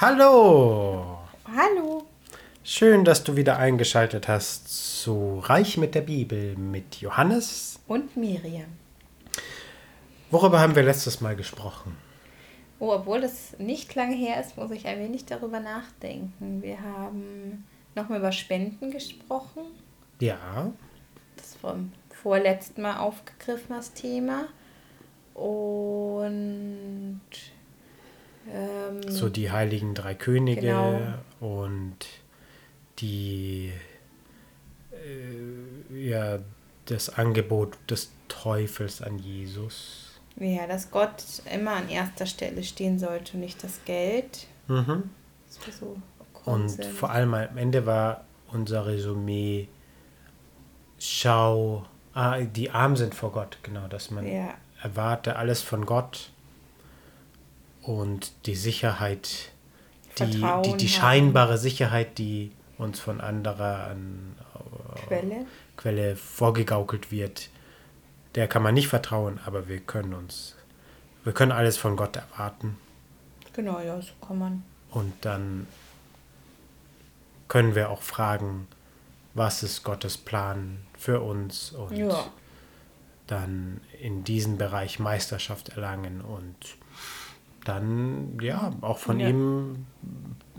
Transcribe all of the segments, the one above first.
Hallo! Hallo! Schön, dass du wieder eingeschaltet hast zu Reich mit der Bibel mit Johannes und Miriam. Worüber haben wir letztes Mal gesprochen? Oh, obwohl das nicht lange her ist, muss ich ein wenig darüber nachdenken. Wir haben nochmal über Spenden gesprochen. Ja. Das vom vorletzten Mal aufgegriffen, das Thema. Und ähm, so die heiligen drei Könige genau. und die äh, ja das Angebot des Teufels an Jesus. Ja, dass Gott immer an erster Stelle stehen sollte und nicht das Geld. Mhm. Das so und vor allem am Ende war unser Resümee, schau, ah, die arm sind vor Gott, genau, dass man ja. erwarte alles von Gott und die Sicherheit, die, die, die, scheinbare Sicherheit, die uns von anderer an, äh, Quelle? Quelle vorgegaukelt wird, der kann man nicht vertrauen, aber wir können uns, wir können alles von Gott erwarten. Genau, ja, so kann man. Und dann können wir auch fragen, was ist Gottes Plan für uns und ja. dann in diesem Bereich Meisterschaft erlangen und dann ja auch von ja. ihm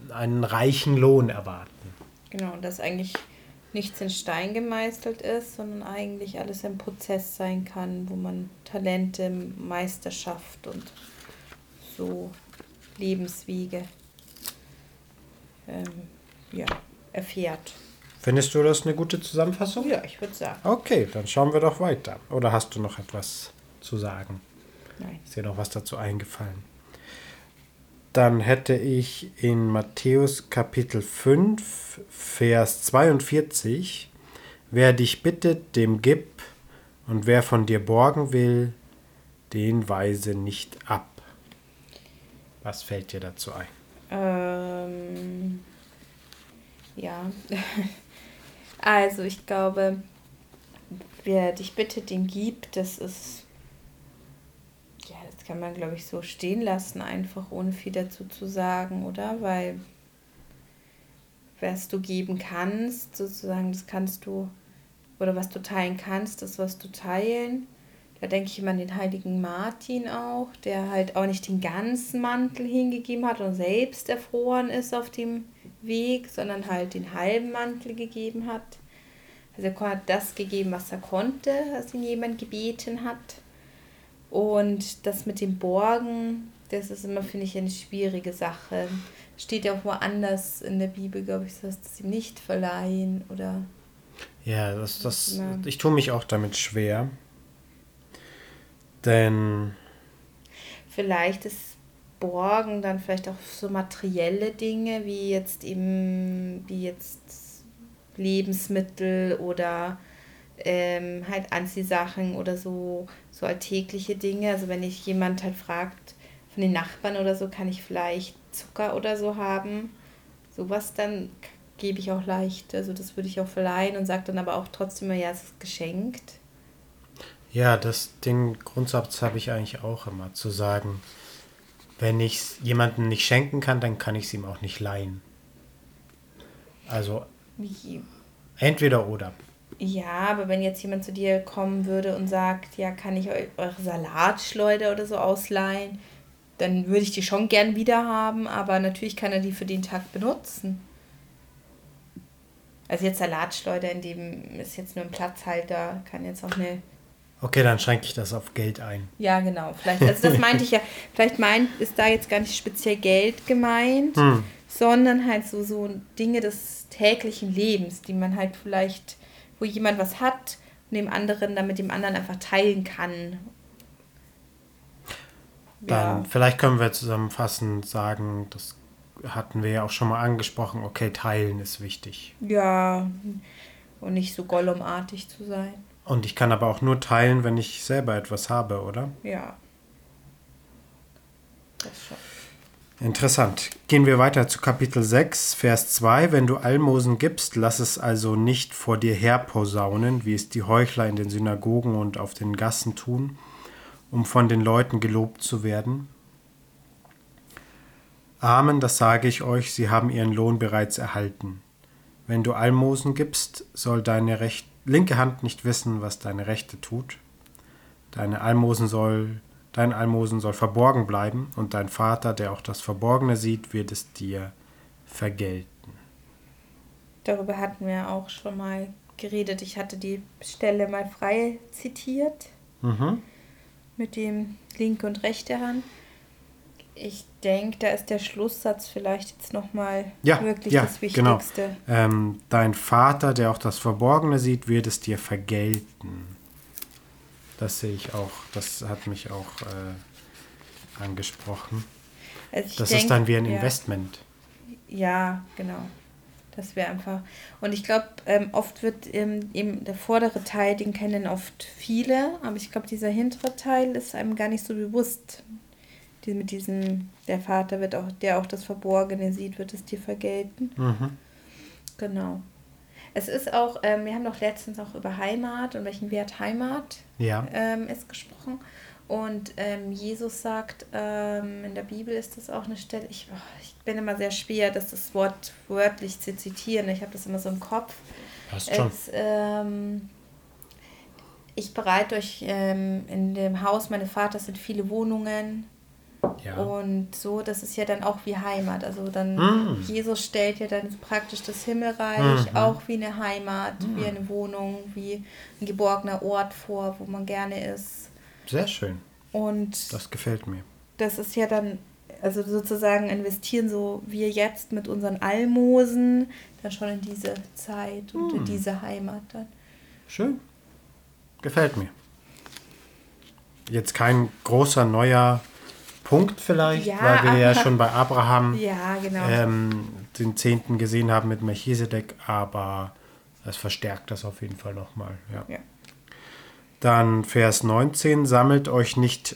einen reichen Lohn erwarten. Genau, und dass eigentlich nichts in Stein gemeißelt ist, sondern eigentlich alles ein Prozess sein kann, wo man Talente, Meisterschaft und so Lebenswege ähm, ja, erfährt. Findest du das eine gute Zusammenfassung? Ja, ich würde sagen. Okay, dann schauen wir doch weiter. Oder hast du noch etwas zu sagen? Nein. Ist dir noch was dazu eingefallen? Dann hätte ich in Matthäus Kapitel 5, Vers 42, wer dich bittet, dem gib, und wer von dir borgen will, den weise nicht ab. Was fällt dir dazu ein? Ähm, ja, also ich glaube, wer dich bittet, dem gibt, das ist kann man, glaube ich, so stehen lassen, einfach ohne viel dazu zu sagen, oder? Weil was du geben kannst, sozusagen, das kannst du, oder was du teilen kannst, das wirst du teilen. Da denke ich immer an den heiligen Martin auch, der halt auch nicht den ganzen Mantel hingegeben hat und selbst erfroren ist auf dem Weg, sondern halt den halben Mantel gegeben hat. Also er hat das gegeben, was er konnte, was ihn jemand gebeten hat. Und das mit dem Borgen, das ist immer, finde ich, eine schwierige Sache. Steht ja auch woanders in der Bibel, glaube ich, dass das ihm nicht verleihen oder. Ja, das, das, ich tue mich auch damit schwer. Denn. Vielleicht ist Borgen dann vielleicht auch so materielle Dinge, wie jetzt eben, wie jetzt Lebensmittel oder ähm, halt Anziehsachen oder so, so alltägliche Dinge. Also wenn ich jemand halt fragt von den Nachbarn oder so, kann ich vielleicht Zucker oder so haben. Sowas dann gebe ich auch leicht. Also das würde ich auch verleihen und sage dann aber auch trotzdem, ja, es ist geschenkt. Ja, das, den Grundsatz habe ich eigentlich auch immer, zu sagen, wenn ich es jemandem nicht schenken kann, dann kann ich es ihm auch nicht leihen. Also entweder oder. Ja, aber wenn jetzt jemand zu dir kommen würde und sagt, ja, kann ich eure Salatschleuder oder so ausleihen, dann würde ich die schon gern wieder haben, aber natürlich kann er die für den Tag benutzen. Also jetzt Salatschleuder, in dem ist jetzt nur ein Platzhalter, kann jetzt auch eine. Okay, dann schränke ich das auf Geld ein. Ja, genau. Vielleicht, also das meinte ich ja, vielleicht meint, ist da jetzt gar nicht speziell Geld gemeint, hm. sondern halt so, so Dinge des täglichen Lebens, die man halt vielleicht wo jemand was hat und dem anderen dann mit dem anderen einfach teilen kann. Dann ja. vielleicht können wir zusammenfassend sagen, das hatten wir ja auch schon mal angesprochen, okay, teilen ist wichtig. Ja, und nicht so gollumartig zu sein. Und ich kann aber auch nur teilen, wenn ich selber etwas habe, oder? Ja. Das schon. Interessant. Gehen wir weiter zu Kapitel 6, Vers 2. Wenn du Almosen gibst, lass es also nicht vor dir herposaunen, wie es die Heuchler in den Synagogen und auf den Gassen tun, um von den Leuten gelobt zu werden. Amen, das sage ich euch, sie haben ihren Lohn bereits erhalten. Wenn du Almosen gibst, soll deine recht, linke Hand nicht wissen, was deine rechte tut. Deine Almosen soll, dein Almosen soll verborgen bleiben, und dein Vater, der auch das Verborgene sieht, wird es dir vergelten. Darüber hatten wir auch schon mal geredet. Ich hatte die Stelle mal frei zitiert. Mhm. Mit dem linke und rechte Hand. Ich denke, da ist der Schlusssatz vielleicht jetzt nochmal ja, wirklich ja, das genau. Wichtigste. Genau. Ähm, dein Vater, der auch das Verborgene sieht, wird es dir vergelten. Das sehe ich auch. Das hat mich auch äh, angesprochen. Also das denk, ist dann wie ein ja. Investment. Ja, genau. Das wäre einfach. Und ich glaube, ähm, oft wird ähm, eben der vordere Teil, den kennen oft viele, aber ich glaube, dieser hintere Teil ist einem gar nicht so bewusst. Die, mit diesem, der Vater wird auch, der auch das Verborgene sieht, wird es dir vergelten. Mhm. Genau. Es ist auch, ähm, wir haben doch letztens auch über Heimat und welchen Wert Heimat ja. ähm, ist gesprochen. Und ähm, Jesus sagt, ähm, in der Bibel ist das auch eine Stelle, ich, oh, ich bin immer sehr schwer, das, das Wort wörtlich zu zitieren. Ich habe das immer so im Kopf. Passt schon. Es, ähm, ich bereite euch ähm, in dem Haus meines Vaters sind viele Wohnungen. Ja. Und so, das ist ja dann auch wie Heimat. Also dann, mm. Jesus stellt ja dann praktisch das Himmelreich mm auch wie eine Heimat, mm. wie eine Wohnung, wie ein geborgener Ort vor, wo man gerne ist. Sehr schön. Und das gefällt mir. Das ist ja dann, also sozusagen investieren so wir jetzt mit unseren Almosen dann schon in diese Zeit und in diese Heimat dann. Schön. Gefällt mir. Jetzt kein großer neuer Punkt vielleicht, ja, weil wir ja schon bei Abraham ja, genau. ähm, den Zehnten gesehen haben mit Melchisedek, aber es verstärkt das auf jeden Fall nochmal. Ja. ja. Dann Vers 19, sammelt euch nicht...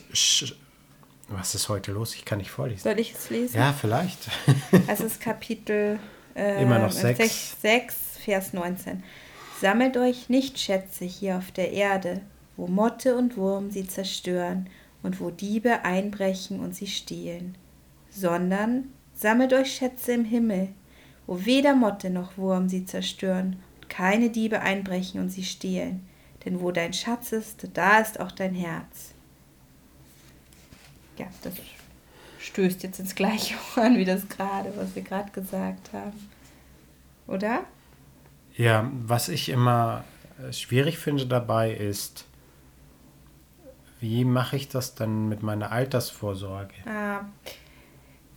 Was ist heute los? Ich kann nicht vorlesen. Soll ich es lesen? Ja, vielleicht. Es ist Kapitel äh, Immer noch 6. 6, Vers 19. Sammelt euch nicht Schätze hier auf der Erde, wo Motte und Wurm sie zerstören und wo Diebe einbrechen und sie stehlen, sondern sammelt euch Schätze im Himmel, wo weder Motte noch Wurm sie zerstören und keine Diebe einbrechen und sie stehlen denn wo dein Schatz ist, da ist auch dein Herz. Ja, das stößt jetzt ins Gleiche an, wie das gerade, was wir gerade gesagt haben. Oder? Ja, was ich immer schwierig finde dabei ist, wie mache ich das dann mit meiner Altersvorsorge? Ah,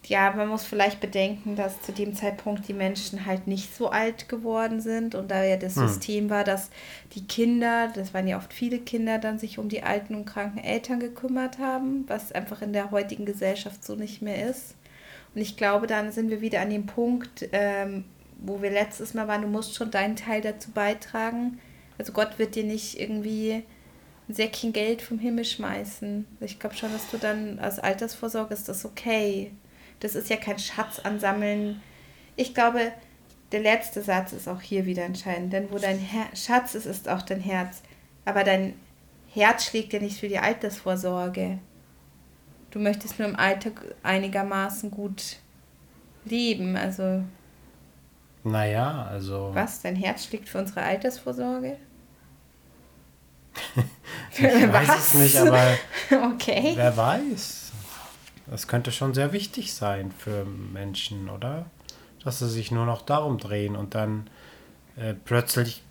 ja, man muss vielleicht bedenken, dass zu dem Zeitpunkt die Menschen halt nicht so alt geworden sind und da ja das hm. System war, dass die Kinder, das waren ja oft viele Kinder, dann sich um die alten und kranken Eltern gekümmert haben, was einfach in der heutigen Gesellschaft so nicht mehr ist. Und ich glaube, dann sind wir wieder an dem Punkt, ähm, wo wir letztes Mal waren, du musst schon deinen Teil dazu beitragen. Also Gott wird dir nicht irgendwie ein Säckchen Geld vom Himmel schmeißen. Ich glaube schon, dass du dann als Altersvorsorge ist das okay. Das ist ja kein Schatz ansammeln. Ich glaube, der letzte Satz ist auch hier wieder entscheidend, denn wo dein Her Schatz ist, ist auch dein Herz. Aber dein Herz schlägt ja nicht für die Altersvorsorge. Du möchtest nur im Alltag einigermaßen gut leben, also. Naja, also. Was? Dein Herz schlägt für unsere Altersvorsorge? Ich weiß es nicht, aber. okay. Wer weiß. Das könnte schon sehr wichtig sein für Menschen, oder? Dass sie sich nur noch darum drehen und dann äh, plötzlich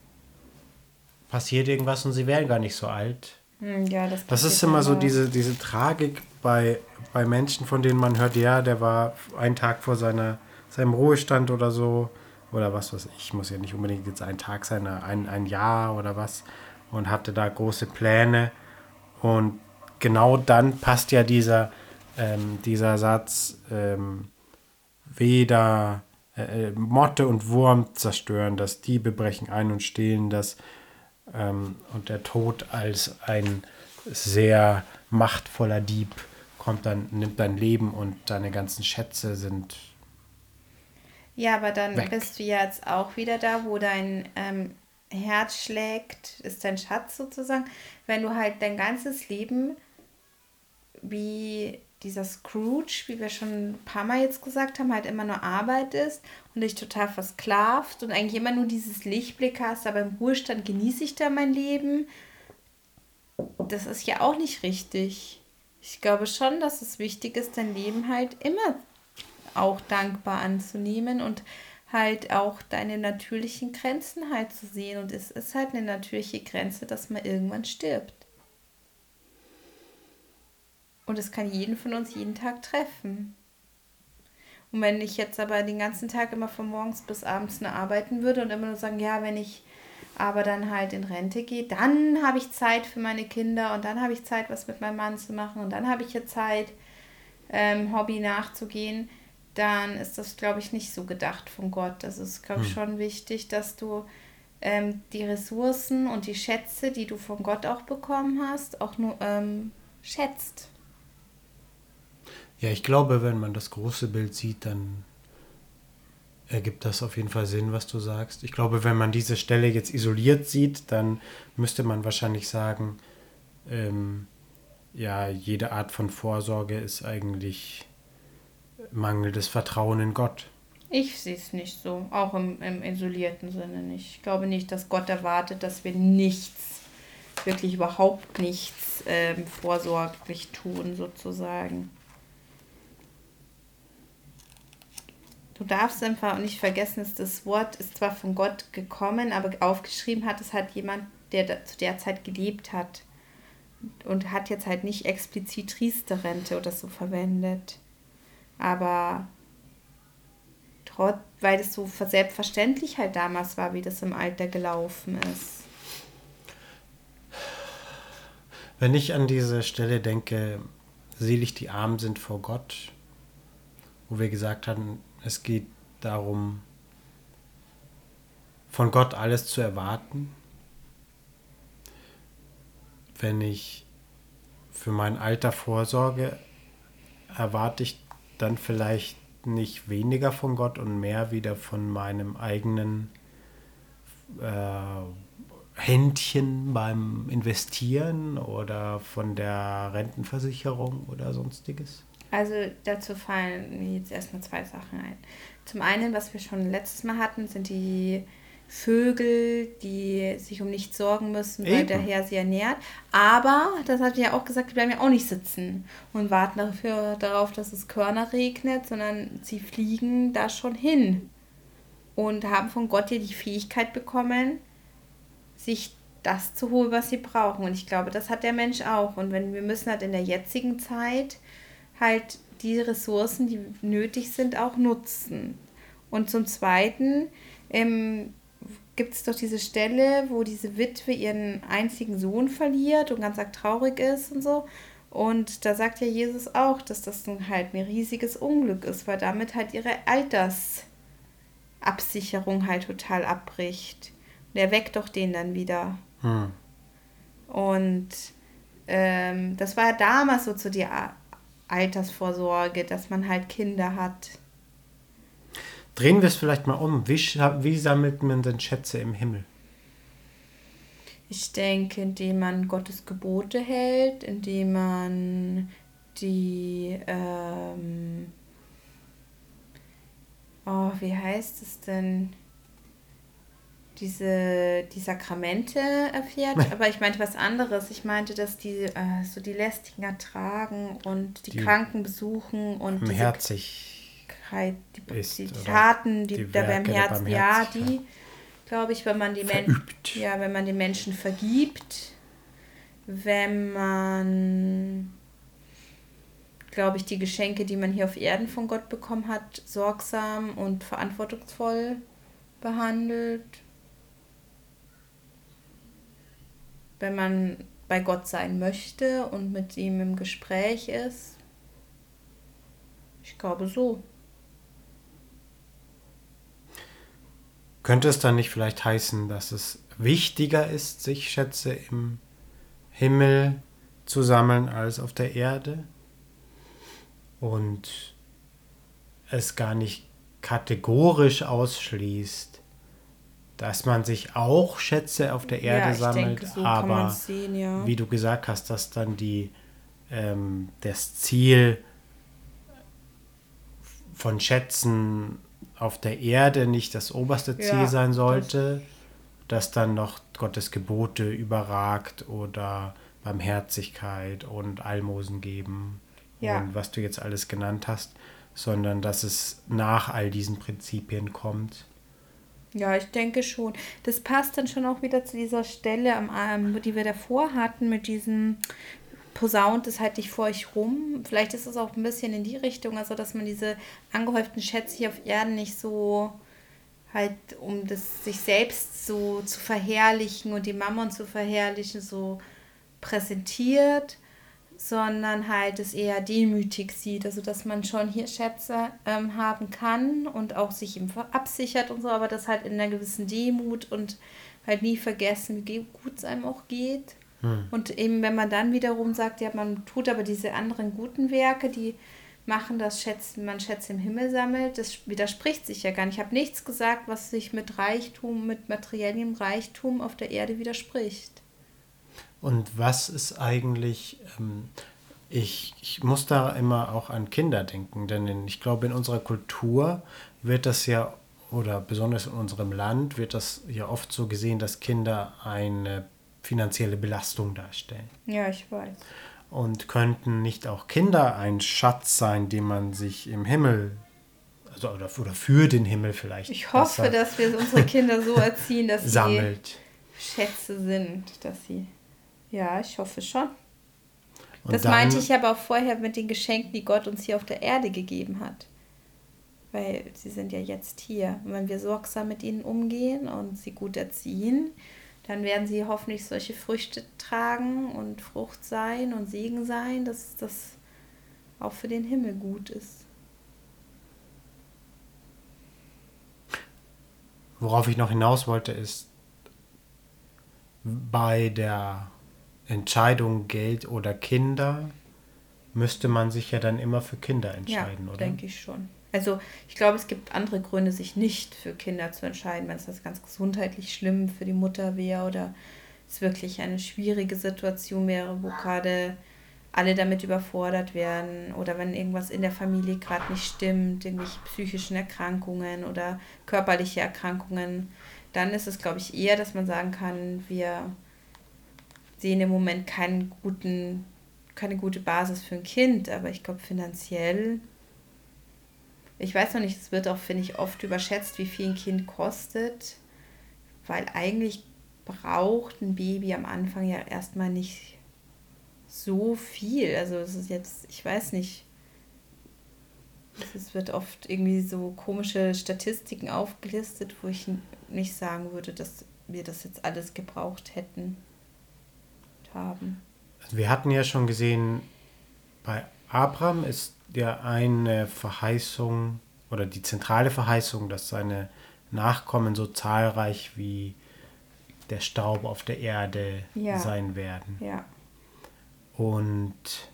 passiert irgendwas und sie werden gar nicht so alt. Hm, ja, das, das ist immer so diese, diese Tragik bei, bei Menschen, von denen man hört, ja, der war einen Tag vor seiner, seinem Ruhestand oder so, oder was weiß ich, muss ja nicht unbedingt jetzt ein Tag sein, ein, ein Jahr oder was, und hatte da große Pläne. Und genau dann passt ja dieser, ähm, dieser Satz, ähm, weder äh, äh, Motte und Wurm zerstören, das Diebe brechen ein und stehlen das ähm, und der Tod als ein sehr machtvoller Dieb kommt dann, nimmt dein Leben und deine ganzen Schätze sind. Ja, aber dann weg. bist du jetzt auch wieder da, wo dein ähm, Herz schlägt, ist dein Schatz sozusagen. Wenn du halt dein ganzes Leben wie dieser Scrooge, wie wir schon ein paar Mal jetzt gesagt haben, halt immer nur Arbeit ist und dich total versklavt und eigentlich immer nur dieses Lichtblick hast, aber im Ruhestand genieße ich da mein Leben. Das ist ja auch nicht richtig. Ich glaube schon, dass es wichtig ist, dein Leben halt immer auch dankbar anzunehmen und halt auch deine natürlichen Grenzen halt zu sehen. Und es ist halt eine natürliche Grenze, dass man irgendwann stirbt. Und es kann jeden von uns jeden Tag treffen. Und wenn ich jetzt aber den ganzen Tag immer von morgens bis abends nur arbeiten würde und immer nur sagen, ja, wenn ich aber dann halt in Rente gehe, dann habe ich Zeit für meine Kinder und dann habe ich Zeit, was mit meinem Mann zu machen und dann habe ich ja Zeit, ähm, Hobby nachzugehen, dann ist das, glaube ich, nicht so gedacht von Gott. Das ist, glaube ich, hm. schon wichtig, dass du ähm, die Ressourcen und die Schätze, die du von Gott auch bekommen hast, auch nur ähm, schätzt. Ja, ich glaube, wenn man das große Bild sieht, dann ergibt das auf jeden Fall Sinn, was du sagst. Ich glaube, wenn man diese Stelle jetzt isoliert sieht, dann müsste man wahrscheinlich sagen, ähm, ja, jede Art von Vorsorge ist eigentlich mangelndes Vertrauen in Gott. Ich sehe es nicht so, auch im, im isolierten Sinne nicht. Ich glaube nicht, dass Gott erwartet, dass wir nichts, wirklich überhaupt nichts ähm, vorsorglich tun, sozusagen. Du darfst einfach nicht vergessen, dass das Wort ist zwar von Gott gekommen, aber aufgeschrieben hat es halt jemand, der zu der Zeit gelebt hat. Und hat jetzt halt nicht explizit Riester-Rente oder so verwendet. Aber trotz, weil das so selbstverständlich halt damals war, wie das im Alter gelaufen ist. Wenn ich an diese Stelle denke, selig die Armen sind vor Gott, wo wir gesagt haben, es geht darum, von Gott alles zu erwarten. Wenn ich für mein Alter vorsorge, erwarte ich dann vielleicht nicht weniger von Gott und mehr wieder von meinem eigenen äh, Händchen beim Investieren oder von der Rentenversicherung oder sonstiges? Also dazu fallen mir jetzt erstmal zwei Sachen ein. Zum einen, was wir schon letztes Mal hatten, sind die Vögel, die sich um nichts sorgen müssen, weil Eben. der Herr sie ernährt. Aber, das hat ja auch gesagt, die bleiben ja auch nicht sitzen und warten dafür, darauf, dass es Körner regnet, sondern sie fliegen da schon hin und haben von Gott ja die Fähigkeit bekommen, sich das zu holen, was sie brauchen. Und ich glaube, das hat der Mensch auch. Und wenn wir müssen halt in der jetzigen Zeit halt die Ressourcen, die nötig sind, auch nutzen. Und zum Zweiten ähm, gibt es doch diese Stelle, wo diese Witwe ihren einzigen Sohn verliert und ganz arg traurig ist und so. Und da sagt ja Jesus auch, dass das dann halt ein riesiges Unglück ist, weil damit halt ihre Altersabsicherung halt total abbricht. Und er weckt doch den dann wieder. Hm. Und ähm, das war ja damals so zu der Altersvorsorge, dass man halt Kinder hat. Drehen wir es vielleicht mal um. Wie, wie sammelt man denn Schätze im Himmel? Ich denke, indem man Gottes Gebote hält, indem man die, ähm, oh, wie heißt es denn? diese die Sakramente erfährt, aber ich meinte was anderes. Ich meinte, dass die äh, so die lästigen ertragen und die, die Kranken besuchen und die Barmherzigkeit, die, ist, die Taten, die, die der Barmherz, ja, die glaube ich, wenn man die Menschen ja, wenn man den Menschen vergibt, wenn man glaube ich, die Geschenke, die man hier auf Erden von Gott bekommen hat, sorgsam und verantwortungsvoll behandelt wenn man bei Gott sein möchte und mit ihm im Gespräch ist. Ich glaube so. Könnte es dann nicht vielleicht heißen, dass es wichtiger ist, sich Schätze im Himmel zu sammeln als auf der Erde? Und es gar nicht kategorisch ausschließt, dass man sich auch Schätze auf der Erde ja, sammelt, denke, so aber sehen, ja. wie du gesagt hast, dass dann die, ähm, das Ziel von Schätzen auf der Erde nicht das oberste Ziel ja, sein sollte, das dass dann noch Gottes Gebote überragt oder Barmherzigkeit und Almosen geben ja. und was du jetzt alles genannt hast, sondern dass es nach all diesen Prinzipien kommt. Ja, ich denke schon. Das passt dann schon auch wieder zu dieser Stelle, die wir davor hatten, mit diesem posaunt es halt nicht vor euch rum. Vielleicht ist es auch ein bisschen in die Richtung, also dass man diese angehäuften Schätze hier auf Erden nicht so halt, um das sich selbst so zu verherrlichen und die Mammon zu verherrlichen, so präsentiert, sondern halt es eher demütig sieht. Also dass man schon hier Schätze ähm, haben kann und auch sich eben absichert und so, aber das halt in einer gewissen Demut und halt nie vergessen, wie gut es einem auch geht. Hm. Und eben, wenn man dann wiederum sagt, ja, man tut aber diese anderen guten Werke, die machen das Schätzen, man Schätze im Himmel sammelt, das widerspricht sich ja gar nicht. Ich habe nichts gesagt, was sich mit Reichtum, mit materiellem Reichtum auf der Erde widerspricht. Und was ist eigentlich, ähm, ich, ich muss da immer auch an Kinder denken, denn ich glaube, in unserer Kultur wird das ja, oder besonders in unserem Land, wird das ja oft so gesehen, dass Kinder eine finanzielle Belastung darstellen. Ja, ich weiß. Und könnten nicht auch Kinder ein Schatz sein, den man sich im Himmel also oder, oder für den Himmel vielleicht. Ich hoffe, dass wir unsere Kinder so erziehen, dass sammelt. sie Schätze sind, dass sie ja, ich hoffe schon. Und das dann, meinte ich aber auch vorher mit den Geschenken, die Gott uns hier auf der Erde gegeben hat. Weil sie sind ja jetzt hier. Und wenn wir sorgsam mit ihnen umgehen und sie gut erziehen, dann werden sie hoffentlich solche Früchte tragen und Frucht sein und Segen sein, dass das auch für den Himmel gut ist. Worauf ich noch hinaus wollte, ist bei der Entscheidung Geld oder Kinder, müsste man sich ja dann immer für Kinder entscheiden, ja, oder? denke ich schon. Also ich glaube, es gibt andere Gründe, sich nicht für Kinder zu entscheiden, wenn es das ganz gesundheitlich schlimm für die Mutter wäre oder es wirklich eine schwierige Situation wäre, wo gerade alle damit überfordert werden oder wenn irgendwas in der Familie gerade nicht stimmt, irgendwelche psychischen Erkrankungen oder körperliche Erkrankungen, dann ist es, glaube ich, eher, dass man sagen kann, wir sehen im Moment keinen guten, keine gute Basis für ein Kind, aber ich glaube finanziell, ich weiß noch nicht, es wird auch, finde ich, oft überschätzt, wie viel ein Kind kostet, weil eigentlich braucht ein Baby am Anfang ja erstmal nicht so viel. Also es ist jetzt, ich weiß nicht, es wird oft irgendwie so komische Statistiken aufgelistet, wo ich nicht sagen würde, dass wir das jetzt alles gebraucht hätten haben. Also wir hatten ja schon gesehen, bei Abraham ist ja eine Verheißung oder die zentrale Verheißung, dass seine Nachkommen so zahlreich wie der Staub auf der Erde ja. sein werden. Ja. Und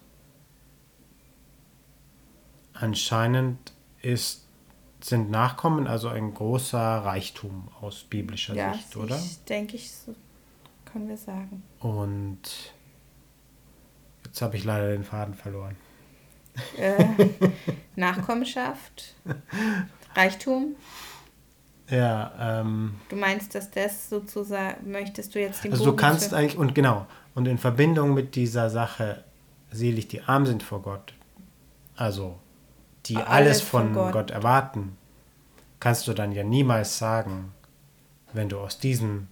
anscheinend ist, sind Nachkommen also ein großer Reichtum aus biblischer ja, Sicht, oder? Ja, denke ich, so können wir sagen. Und jetzt habe ich leider den Faden verloren. Äh, Nachkommenschaft, Reichtum. Ja, ähm, Du meinst, dass das sozusagen, möchtest du jetzt den Also Bogen du kannst eigentlich, und genau, und in Verbindung mit dieser Sache, selig die arm sind vor Gott, also die alles, alles von, Gott. Gott erwarten, kannst du dann ja niemals sagen, wenn du aus diesem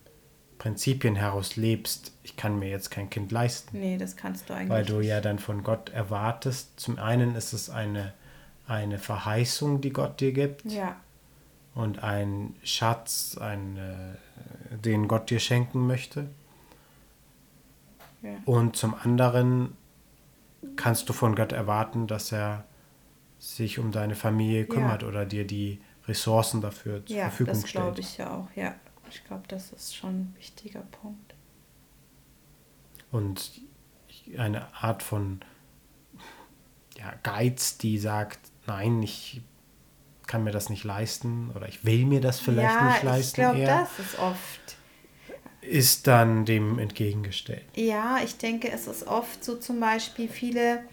Prinzipien heraus lebst, ich kann mir jetzt kein Kind leisten. Nee, das kannst du eigentlich Weil du ja dann von Gott erwartest. Zum einen ist es eine, eine Verheißung, die Gott dir gibt. Ja. Und ein Schatz, ein, äh, den Gott dir schenken möchte. Ja. Und zum anderen kannst du von Gott erwarten, dass er sich um deine Familie kümmert ja. oder dir die Ressourcen dafür zur ja, Verfügung stellt. Ja, das glaube ich ja auch, ja. Ich glaube, das ist schon ein wichtiger Punkt. Und eine Art von ja, Geiz, die sagt, nein, ich kann mir das nicht leisten oder ich will mir das vielleicht ja, nicht leisten. Ich glaube, das ist oft. Ist dann dem entgegengestellt. Ja, ich denke, es ist oft so zum Beispiel viele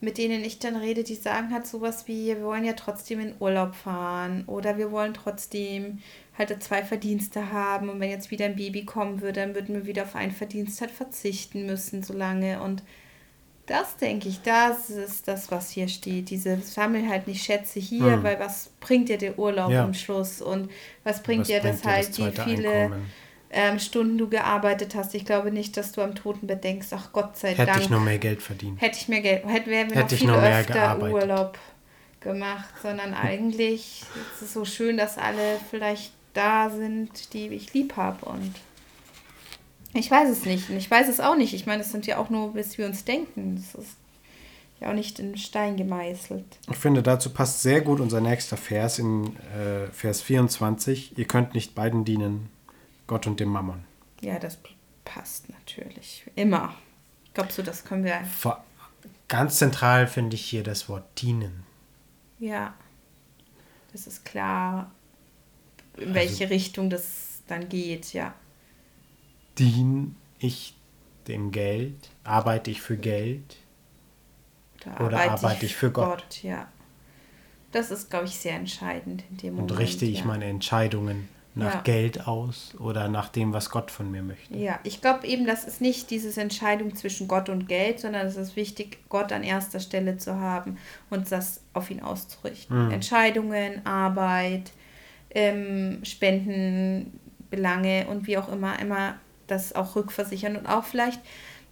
mit denen ich dann rede, die sagen halt sowas wie, wir wollen ja trotzdem in Urlaub fahren oder wir wollen trotzdem halt zwei Verdienste haben und wenn jetzt wieder ein Baby kommen würde, dann würden wir wieder auf einen Verdienst halt verzichten müssen so lange und das denke ich, das ist das, was hier steht. Diese sammel halt nicht Schätze hier, hm. weil was bringt dir der Urlaub ja. am Schluss und was bringt was dir das halt, das die viele ähm, Stunden du gearbeitet hast. Ich glaube nicht, dass du am Totenbett denkst, ach Gott sei hätte Dank. Hätte ich noch mehr Geld verdient. Hätte ich mehr Geld, hätte, wir hätte noch viel noch öfter gearbeitet. Urlaub gemacht, sondern eigentlich ist es so schön, dass alle vielleicht da sind, die ich lieb habe und ich weiß es nicht. Und ich weiß es auch nicht. Ich meine, es sind ja auch nur, bis wir uns denken. Das ist ja auch nicht in Stein gemeißelt. Ich finde, dazu passt sehr gut unser nächster Vers in äh, Vers 24. Ihr könnt nicht beiden dienen, Gott und dem Mammon. Ja, das passt natürlich. Immer. Glaubst du, das können wir. Vor, ganz zentral finde ich hier das Wort dienen. Ja. Das ist klar, in welche also, Richtung das dann geht, ja diene ich dem Geld? Arbeite ich für Geld? Oder, oder arbeite, arbeite ich, für Gott? Gott? Ja. Das ist, glaube ich, sehr entscheidend in dem Moment. Und richte ich ja. meine Entscheidungen nach ja. Geld aus oder nach dem, was Gott von mir möchte? Ja, ich glaube eben, das ist nicht diese Entscheidung zwischen Gott und Geld, sondern es ist wichtig, Gott an erster Stelle zu haben und das auf ihn auszurichten. Mhm. Entscheidungen, Arbeit, ähm, Spenden, Belange und wie auch immer, immer das auch rückversichern. Und auch vielleicht,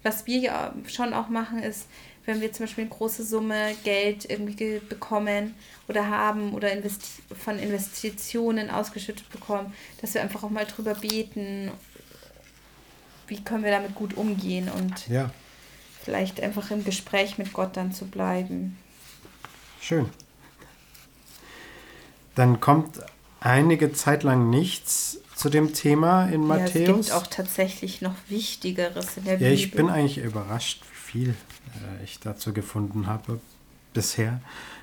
was wir ja schon auch machen, ist, wenn wir zum Beispiel eine große Summe Geld irgendwie bekommen oder haben oder investi von Investitionen ausgeschüttet bekommen, dass wir einfach auch mal drüber beten, wie können wir damit gut umgehen und ja. vielleicht einfach im Gespräch mit Gott dann zu bleiben. Schön. Dann kommt einige Zeit lang nichts zu dem Thema in Matthäus. Ja, es gibt auch tatsächlich noch Wichtigeres in der ja, Bibel. Ja, ich bin eigentlich überrascht, wie viel äh, ich dazu gefunden habe bisher.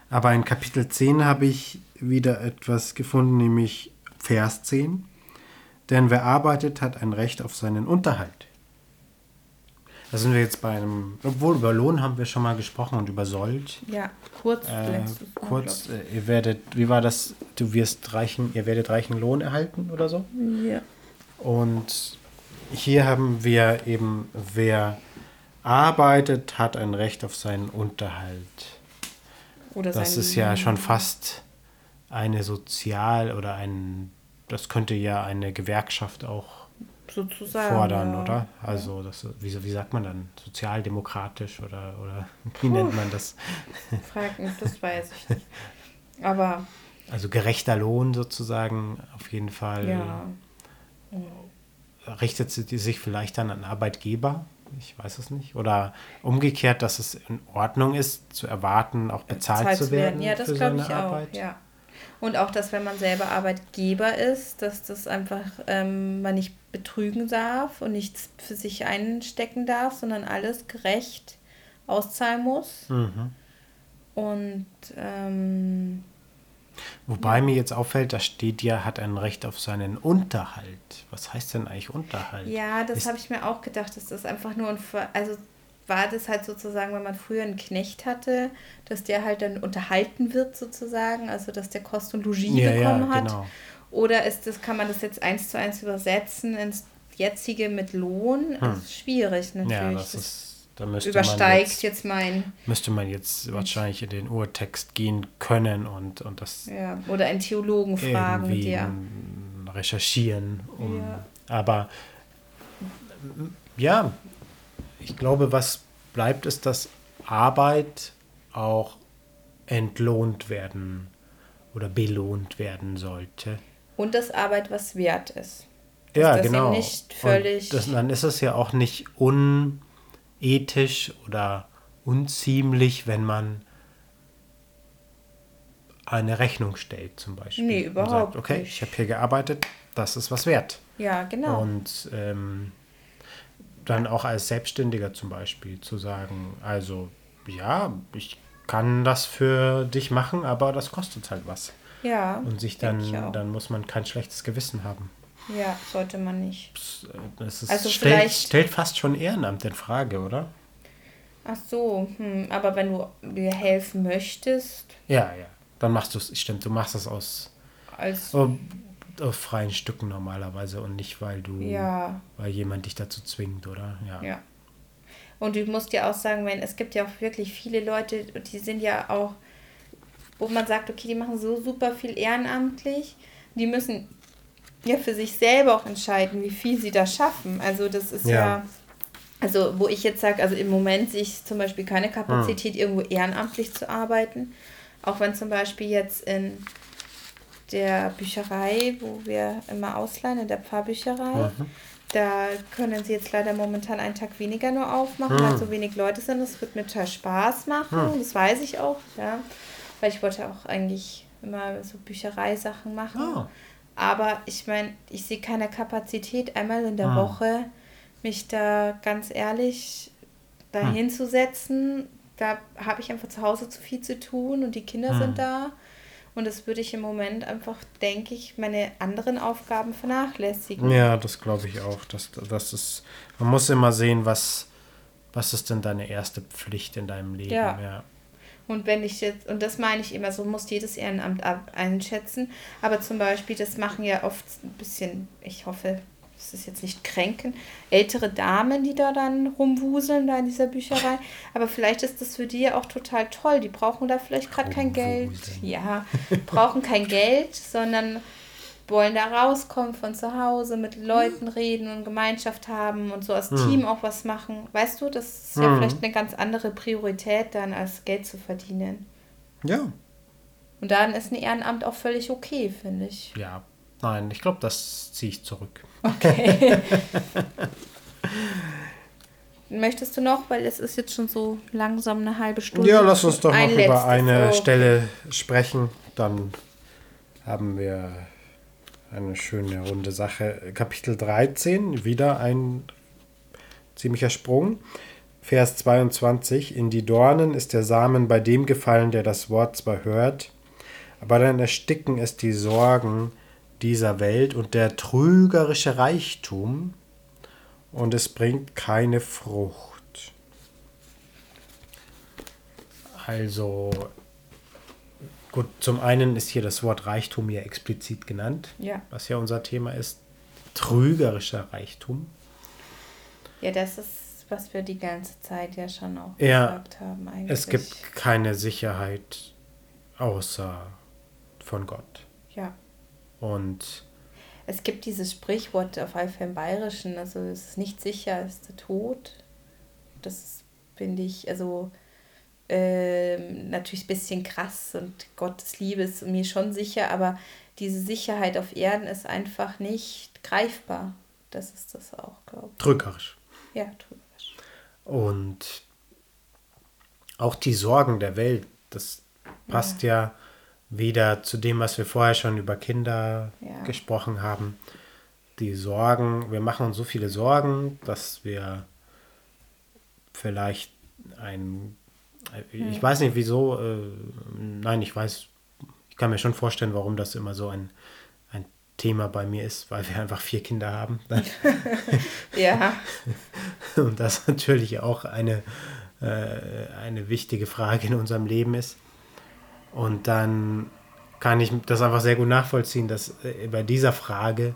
Aber in Kapitel 10 habe ich wieder etwas gefunden, nämlich Vers 10. Denn wer arbeitet, hat ein Recht auf seinen Unterhalt. Da sind wir jetzt bei einem, obwohl über Lohn haben wir schon mal gesprochen und über Sold. Ja, kurz. Äh, kurz, äh, ihr werdet, wie war das? Du wirst reichen, ihr werdet reichen Lohn erhalten oder so? Ja. Und hier haben wir eben, wer arbeitet, hat ein Recht auf seinen Unterhalt. Oder das ist ja schon fast eine Sozial- oder ein, das könnte ja eine Gewerkschaft auch sozusagen fordern, ja. oder? Also das, wie, wie sagt man dann? Sozialdemokratisch oder, oder wie Puh. nennt man das? Fragen, das weiß ich nicht. Aber. Also gerechter Lohn sozusagen auf jeden Fall. Ja. Richtet sie sich vielleicht dann an Arbeitgeber? Ich weiß es nicht. Oder umgekehrt, dass es in Ordnung ist, zu erwarten, auch bezahlt, bezahlt zu werden. Ja, das glaube ich Arbeit. auch. Ja. Und auch, dass wenn man selber Arbeitgeber ist, dass das einfach ähm, man nicht betrügen darf und nichts für sich einstecken darf, sondern alles gerecht auszahlen muss. Mhm. Und ähm, Wobei ja. mir jetzt auffällt, da steht ja, hat ein Recht auf seinen Unterhalt. Was heißt denn eigentlich Unterhalt? Ja, das habe ich mir auch gedacht, dass das einfach nur ein, also war das halt sozusagen, wenn man früher einen Knecht hatte, dass der halt dann unterhalten wird sozusagen, also dass der Kost und Logis ja, bekommen ja, hat. Genau. Oder ist das, kann man das jetzt eins zu eins übersetzen ins jetzige mit Lohn? Hm. Das ist schwierig natürlich. Ja, das, ist, da übersteigt jetzt, jetzt, mein. Müsste man jetzt wahrscheinlich in den Urtext gehen können und, und das. Ja, oder einen Theologen fragen, der. Recherchieren. Um, ja. Aber ja, ich glaube, was bleibt, ist, dass Arbeit auch entlohnt werden oder belohnt werden sollte. Und dass Arbeit was wert ist. Dass ja, das genau. Nicht völlig das, dann ist es ja auch nicht unethisch oder unziemlich, wenn man eine Rechnung stellt, zum Beispiel. Nee, überhaupt und sagt, okay, nicht. ich habe hier gearbeitet, das ist was wert. Ja, genau. Und ähm, dann auch als Selbstständiger zum Beispiel zu sagen, also ja, ich kann das für dich machen, aber das kostet halt was. Ja. Und sich dann, dann muss man kein schlechtes Gewissen haben. Ja, sollte man nicht. Das ist, also stellt, stellt fast schon Ehrenamt in Frage, oder? Ach so, hm. aber wenn du dir helfen möchtest. Ja, ja. Dann machst du es, stimmt, du machst es aus, als, auf, auf freien Stücken normalerweise und nicht, weil du, ja. weil jemand dich dazu zwingt, oder? Ja. ja. Und du musst ja auch sagen, wenn es gibt ja auch wirklich viele Leute, die sind ja auch, wo man sagt, okay, die machen so super viel ehrenamtlich, die müssen ja für sich selber auch entscheiden, wie viel sie da schaffen. Also das ist ja, ja also wo ich jetzt sage, also im Moment sehe ich zum Beispiel keine Kapazität, hm. irgendwo ehrenamtlich zu arbeiten. Auch wenn zum Beispiel jetzt in der Bücherei, wo wir immer ausleihen, in der Pfarrbücherei, mhm. da können sie jetzt leider momentan einen Tag weniger nur aufmachen, mhm. weil so wenig Leute sind. Das wird mir total Spaß machen, mhm. das weiß ich auch, ja. Weil ich wollte auch eigentlich immer so Büchereisachen machen. Oh. Aber ich meine, ich sehe keine Kapazität, einmal in der ah. Woche mich da ganz ehrlich dahin hm. zu setzen. Da habe ich einfach zu Hause zu viel zu tun und die Kinder hm. sind da. Und das würde ich im Moment einfach, denke ich, meine anderen Aufgaben vernachlässigen. Ja, das glaube ich auch. Das, das ist, man muss immer sehen, was, was ist denn deine erste Pflicht in deinem Leben. Ja. ja. Und wenn ich jetzt, und das meine ich immer, so muss jedes Ehrenamt einschätzen. Aber zum Beispiel, das machen ja oft ein bisschen, ich hoffe, das ist jetzt nicht kränken, ältere Damen, die da dann rumwuseln, da in dieser Bücherei. Aber vielleicht ist das für die ja auch total toll. Die brauchen da vielleicht gerade kein Geld. Ja, brauchen kein Geld, sondern wollen da rauskommen von zu Hause, mit Leuten reden und Gemeinschaft haben und so als mhm. Team auch was machen. Weißt du, das ist ja mhm. vielleicht eine ganz andere Priorität dann, als Geld zu verdienen. Ja. Und dann ist ein Ehrenamt auch völlig okay, finde ich. Ja, nein, ich glaube, das ziehe ich zurück. Okay. Möchtest du noch, weil es ist jetzt schon so langsam eine halbe Stunde. Ja, lass uns doch noch über eine oh. Stelle sprechen. Dann haben wir eine schöne runde Sache. Kapitel 13, wieder ein ziemlicher Sprung. Vers 22. In die Dornen ist der Samen bei dem gefallen, der das Wort zwar hört, aber dann ersticken es die Sorgen dieser Welt und der trügerische Reichtum und es bringt keine Frucht. Also gut, zum einen ist hier das Wort Reichtum hier explizit genannt, ja. was ja unser Thema ist. Trügerischer Reichtum. Ja, das ist, was wir die ganze Zeit ja schon auch ja, gesagt haben. Eigentlich. Es gibt keine Sicherheit außer von Gott. Und es gibt dieses Sprichwort auf jeden Fall im Bayerischen, also es ist nicht sicher, ist der Tod. Das finde ich, also äh, natürlich ein bisschen krass und Gottes Liebe ist mir schon sicher, aber diese Sicherheit auf Erden ist einfach nicht greifbar. Das ist das auch, glaube ich. Drückerisch. Ja, drückerisch. Und auch die Sorgen der Welt, das passt ja, ja wieder zu dem, was wir vorher schon über Kinder ja. gesprochen haben. Die Sorgen, wir machen uns so viele Sorgen, dass wir vielleicht ein, ich weiß nicht wieso, äh, nein, ich weiß, ich kann mir schon vorstellen, warum das immer so ein, ein Thema bei mir ist, weil wir einfach vier Kinder haben. ja. Und das natürlich auch eine, äh, eine wichtige Frage in unserem Leben ist. Und dann kann ich das einfach sehr gut nachvollziehen, dass äh, bei dieser Frage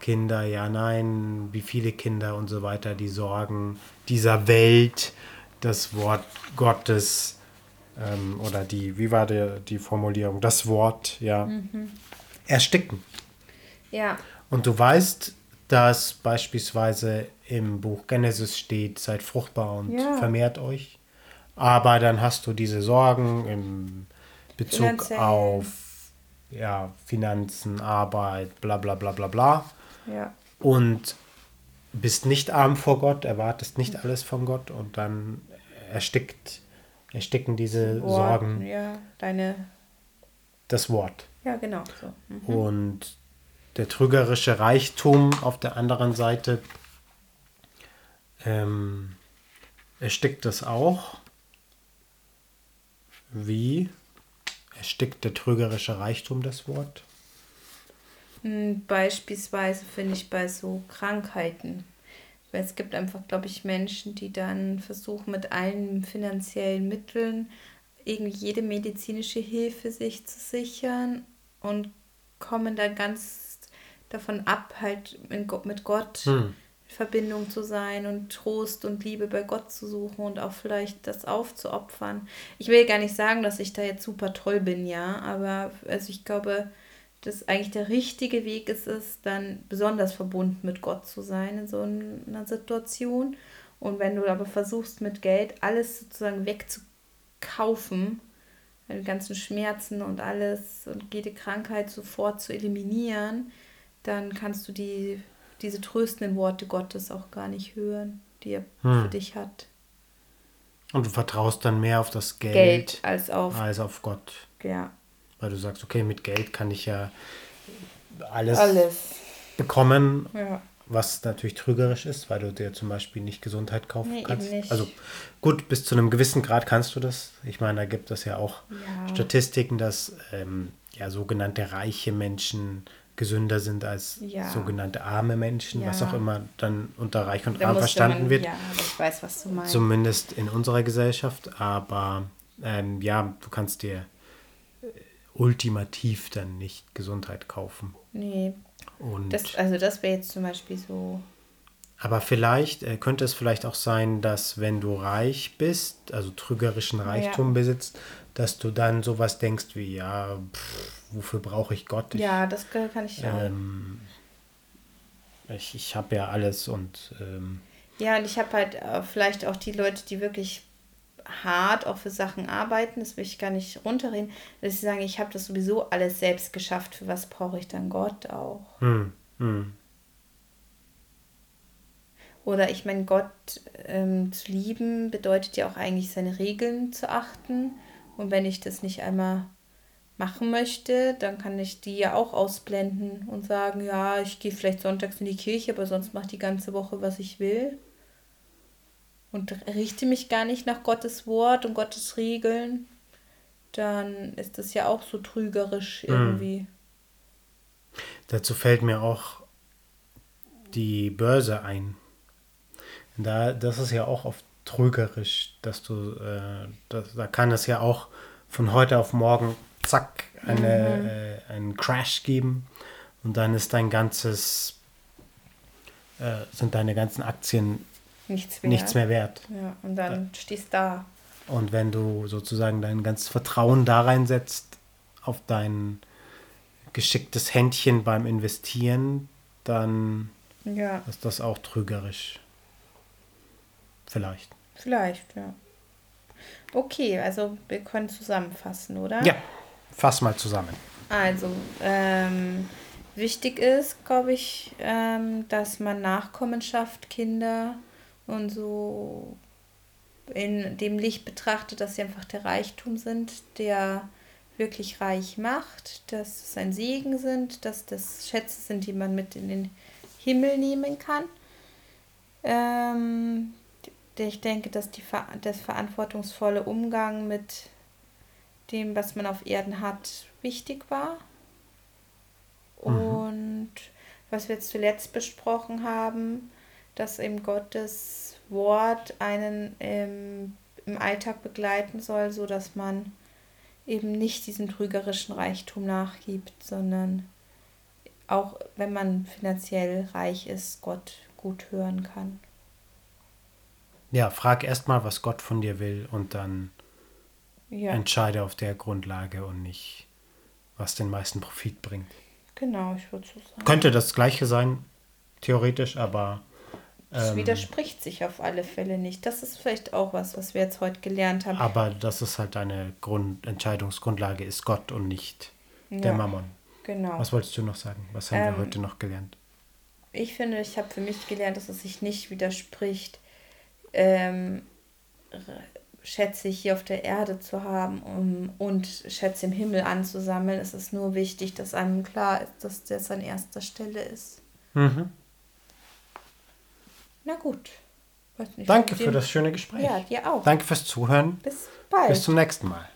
Kinder, ja, nein, wie viele Kinder und so weiter, die Sorgen dieser Welt, das Wort Gottes ähm, oder die, wie war der, die Formulierung, das Wort, ja, mhm. ersticken. Ja. Und du weißt, dass beispielsweise im Buch Genesis steht, seid fruchtbar und ja. vermehrt euch. Aber dann hast du diese Sorgen im Bezug Finanziell. auf ja, Finanzen, Arbeit, bla bla bla bla bla. Ja. Und bist nicht arm vor Gott, erwartest nicht alles von Gott und dann erstickt, ersticken diese Wort, Sorgen. Ja, deine. Das Wort. Ja, genau. So. Mhm. Und der trügerische Reichtum auf der anderen Seite ähm, erstickt das auch. Wie erstickt der trügerische Reichtum das Wort? Hm, beispielsweise finde ich bei so Krankheiten. Weil es gibt einfach, glaube ich, Menschen, die dann versuchen, mit allen finanziellen Mitteln irgendwie jede medizinische Hilfe sich zu sichern und kommen dann ganz davon ab, halt mit Gott hm. In Verbindung zu sein und Trost und Liebe bei Gott zu suchen und auch vielleicht das aufzuopfern. Ich will gar nicht sagen, dass ich da jetzt super toll bin, ja, aber also ich glaube, dass eigentlich der richtige Weg ist es, dann besonders verbunden mit Gott zu sein in so einer Situation. Und wenn du aber versuchst, mit Geld alles sozusagen wegzukaufen, die ganzen Schmerzen und alles und jede Krankheit sofort zu eliminieren, dann kannst du die, diese tröstenden Worte Gottes auch gar nicht hören, die er hm. für dich hat. Und du vertraust dann mehr auf das Geld, Geld als, auf, als auf Gott. Ja. Weil du sagst, okay, mit Geld kann ich ja alles, alles. bekommen, ja. was natürlich trügerisch ist, weil du dir zum Beispiel nicht Gesundheit kaufen nee, kannst. Also gut, bis zu einem gewissen Grad kannst du das. Ich meine, da gibt es ja auch ja. Statistiken, dass ähm, ja sogenannte reiche Menschen gesünder sind als ja. sogenannte arme Menschen, ja. was auch immer dann unter reich und arm verstanden man, wird. Ja, ich weiß, was du meinst. Zumindest in unserer Gesellschaft, aber ähm, ja, du kannst dir ultimativ dann nicht Gesundheit kaufen. Nee. Und das, also das wäre jetzt zum Beispiel so. Aber vielleicht äh, könnte es vielleicht auch sein, dass wenn du reich bist, also trügerischen Reichtum ja. besitzt, dass du dann sowas denkst wie, ja, pff, wofür brauche ich Gott? Ich, ja, das kann ich auch. Ähm, ich ich habe ja alles und. Ähm, ja, und ich habe halt äh, vielleicht auch die Leute, die wirklich hart auch für Sachen arbeiten, das will ich gar nicht runterreden, dass sie sagen, ich habe das sowieso alles selbst geschafft, für was brauche ich dann Gott auch? Hm, hm. Oder ich meine, Gott ähm, zu lieben bedeutet ja auch eigentlich seine Regeln zu achten. Und wenn ich das nicht einmal machen möchte, dann kann ich die ja auch ausblenden und sagen, ja, ich gehe vielleicht sonntags in die Kirche, aber sonst mache ich die ganze Woche, was ich will und richte mich gar nicht nach Gottes Wort und Gottes Regeln, dann ist das ja auch so trügerisch hm. irgendwie. Mhm. Dazu fällt mir auch die Börse ein. Da, das ist ja auch oft trügerisch, dass du, äh, das, da kann es ja auch von heute auf morgen, zack, eine, mhm. äh, einen Crash geben und dann ist dein ganzes, äh, sind deine ganzen Aktien nichts, nichts mehr wert. Ja, und dann ja. stehst da. Und wenn du sozusagen dein ganzes Vertrauen da reinsetzt, auf dein geschicktes Händchen beim Investieren, dann ja. ist das auch trügerisch. Vielleicht. Vielleicht, ja. Okay, also wir können zusammenfassen, oder? Ja, fass mal zusammen. Also, ähm, wichtig ist, glaube ich, ähm, dass man Nachkommenschaft, Kinder und so in dem Licht betrachtet, dass sie einfach der Reichtum sind, der wirklich reich macht, dass es ein Segen sind, dass das Schätze sind, die man mit in den Himmel nehmen kann. Ähm, ich denke, dass die, das verantwortungsvolle Umgang mit dem, was man auf Erden hat, wichtig war. Mhm. Und was wir jetzt zuletzt besprochen haben, dass eben Gottes Wort einen ähm, im Alltag begleiten soll, so dass man eben nicht diesem trügerischen Reichtum nachgibt, sondern auch wenn man finanziell reich ist, Gott gut hören kann. Ja, frag erstmal, was Gott von dir will und dann ja. entscheide auf der Grundlage und nicht, was den meisten Profit bringt. Genau, ich würde so sagen. Könnte das gleiche sein, theoretisch, aber es ähm, widerspricht sich auf alle Fälle nicht. Das ist vielleicht auch was, was wir jetzt heute gelernt haben. Aber das ist halt eine Grund Entscheidungsgrundlage, ist Gott und nicht ja, der Mammon. Genau. Was wolltest du noch sagen? Was haben ähm, wir heute noch gelernt? Ich finde, ich habe für mich gelernt, dass es sich nicht widerspricht, ähm, Schätze hier auf der Erde zu haben um, und Schätze im Himmel anzusammeln. Es ist nur wichtig, dass einem klar ist, dass das an erster Stelle ist. Mhm. Na gut. Nicht, Danke für das schöne Gespräch. Ja, dir auch. Danke fürs Zuhören. Bis bald. Bis zum nächsten Mal.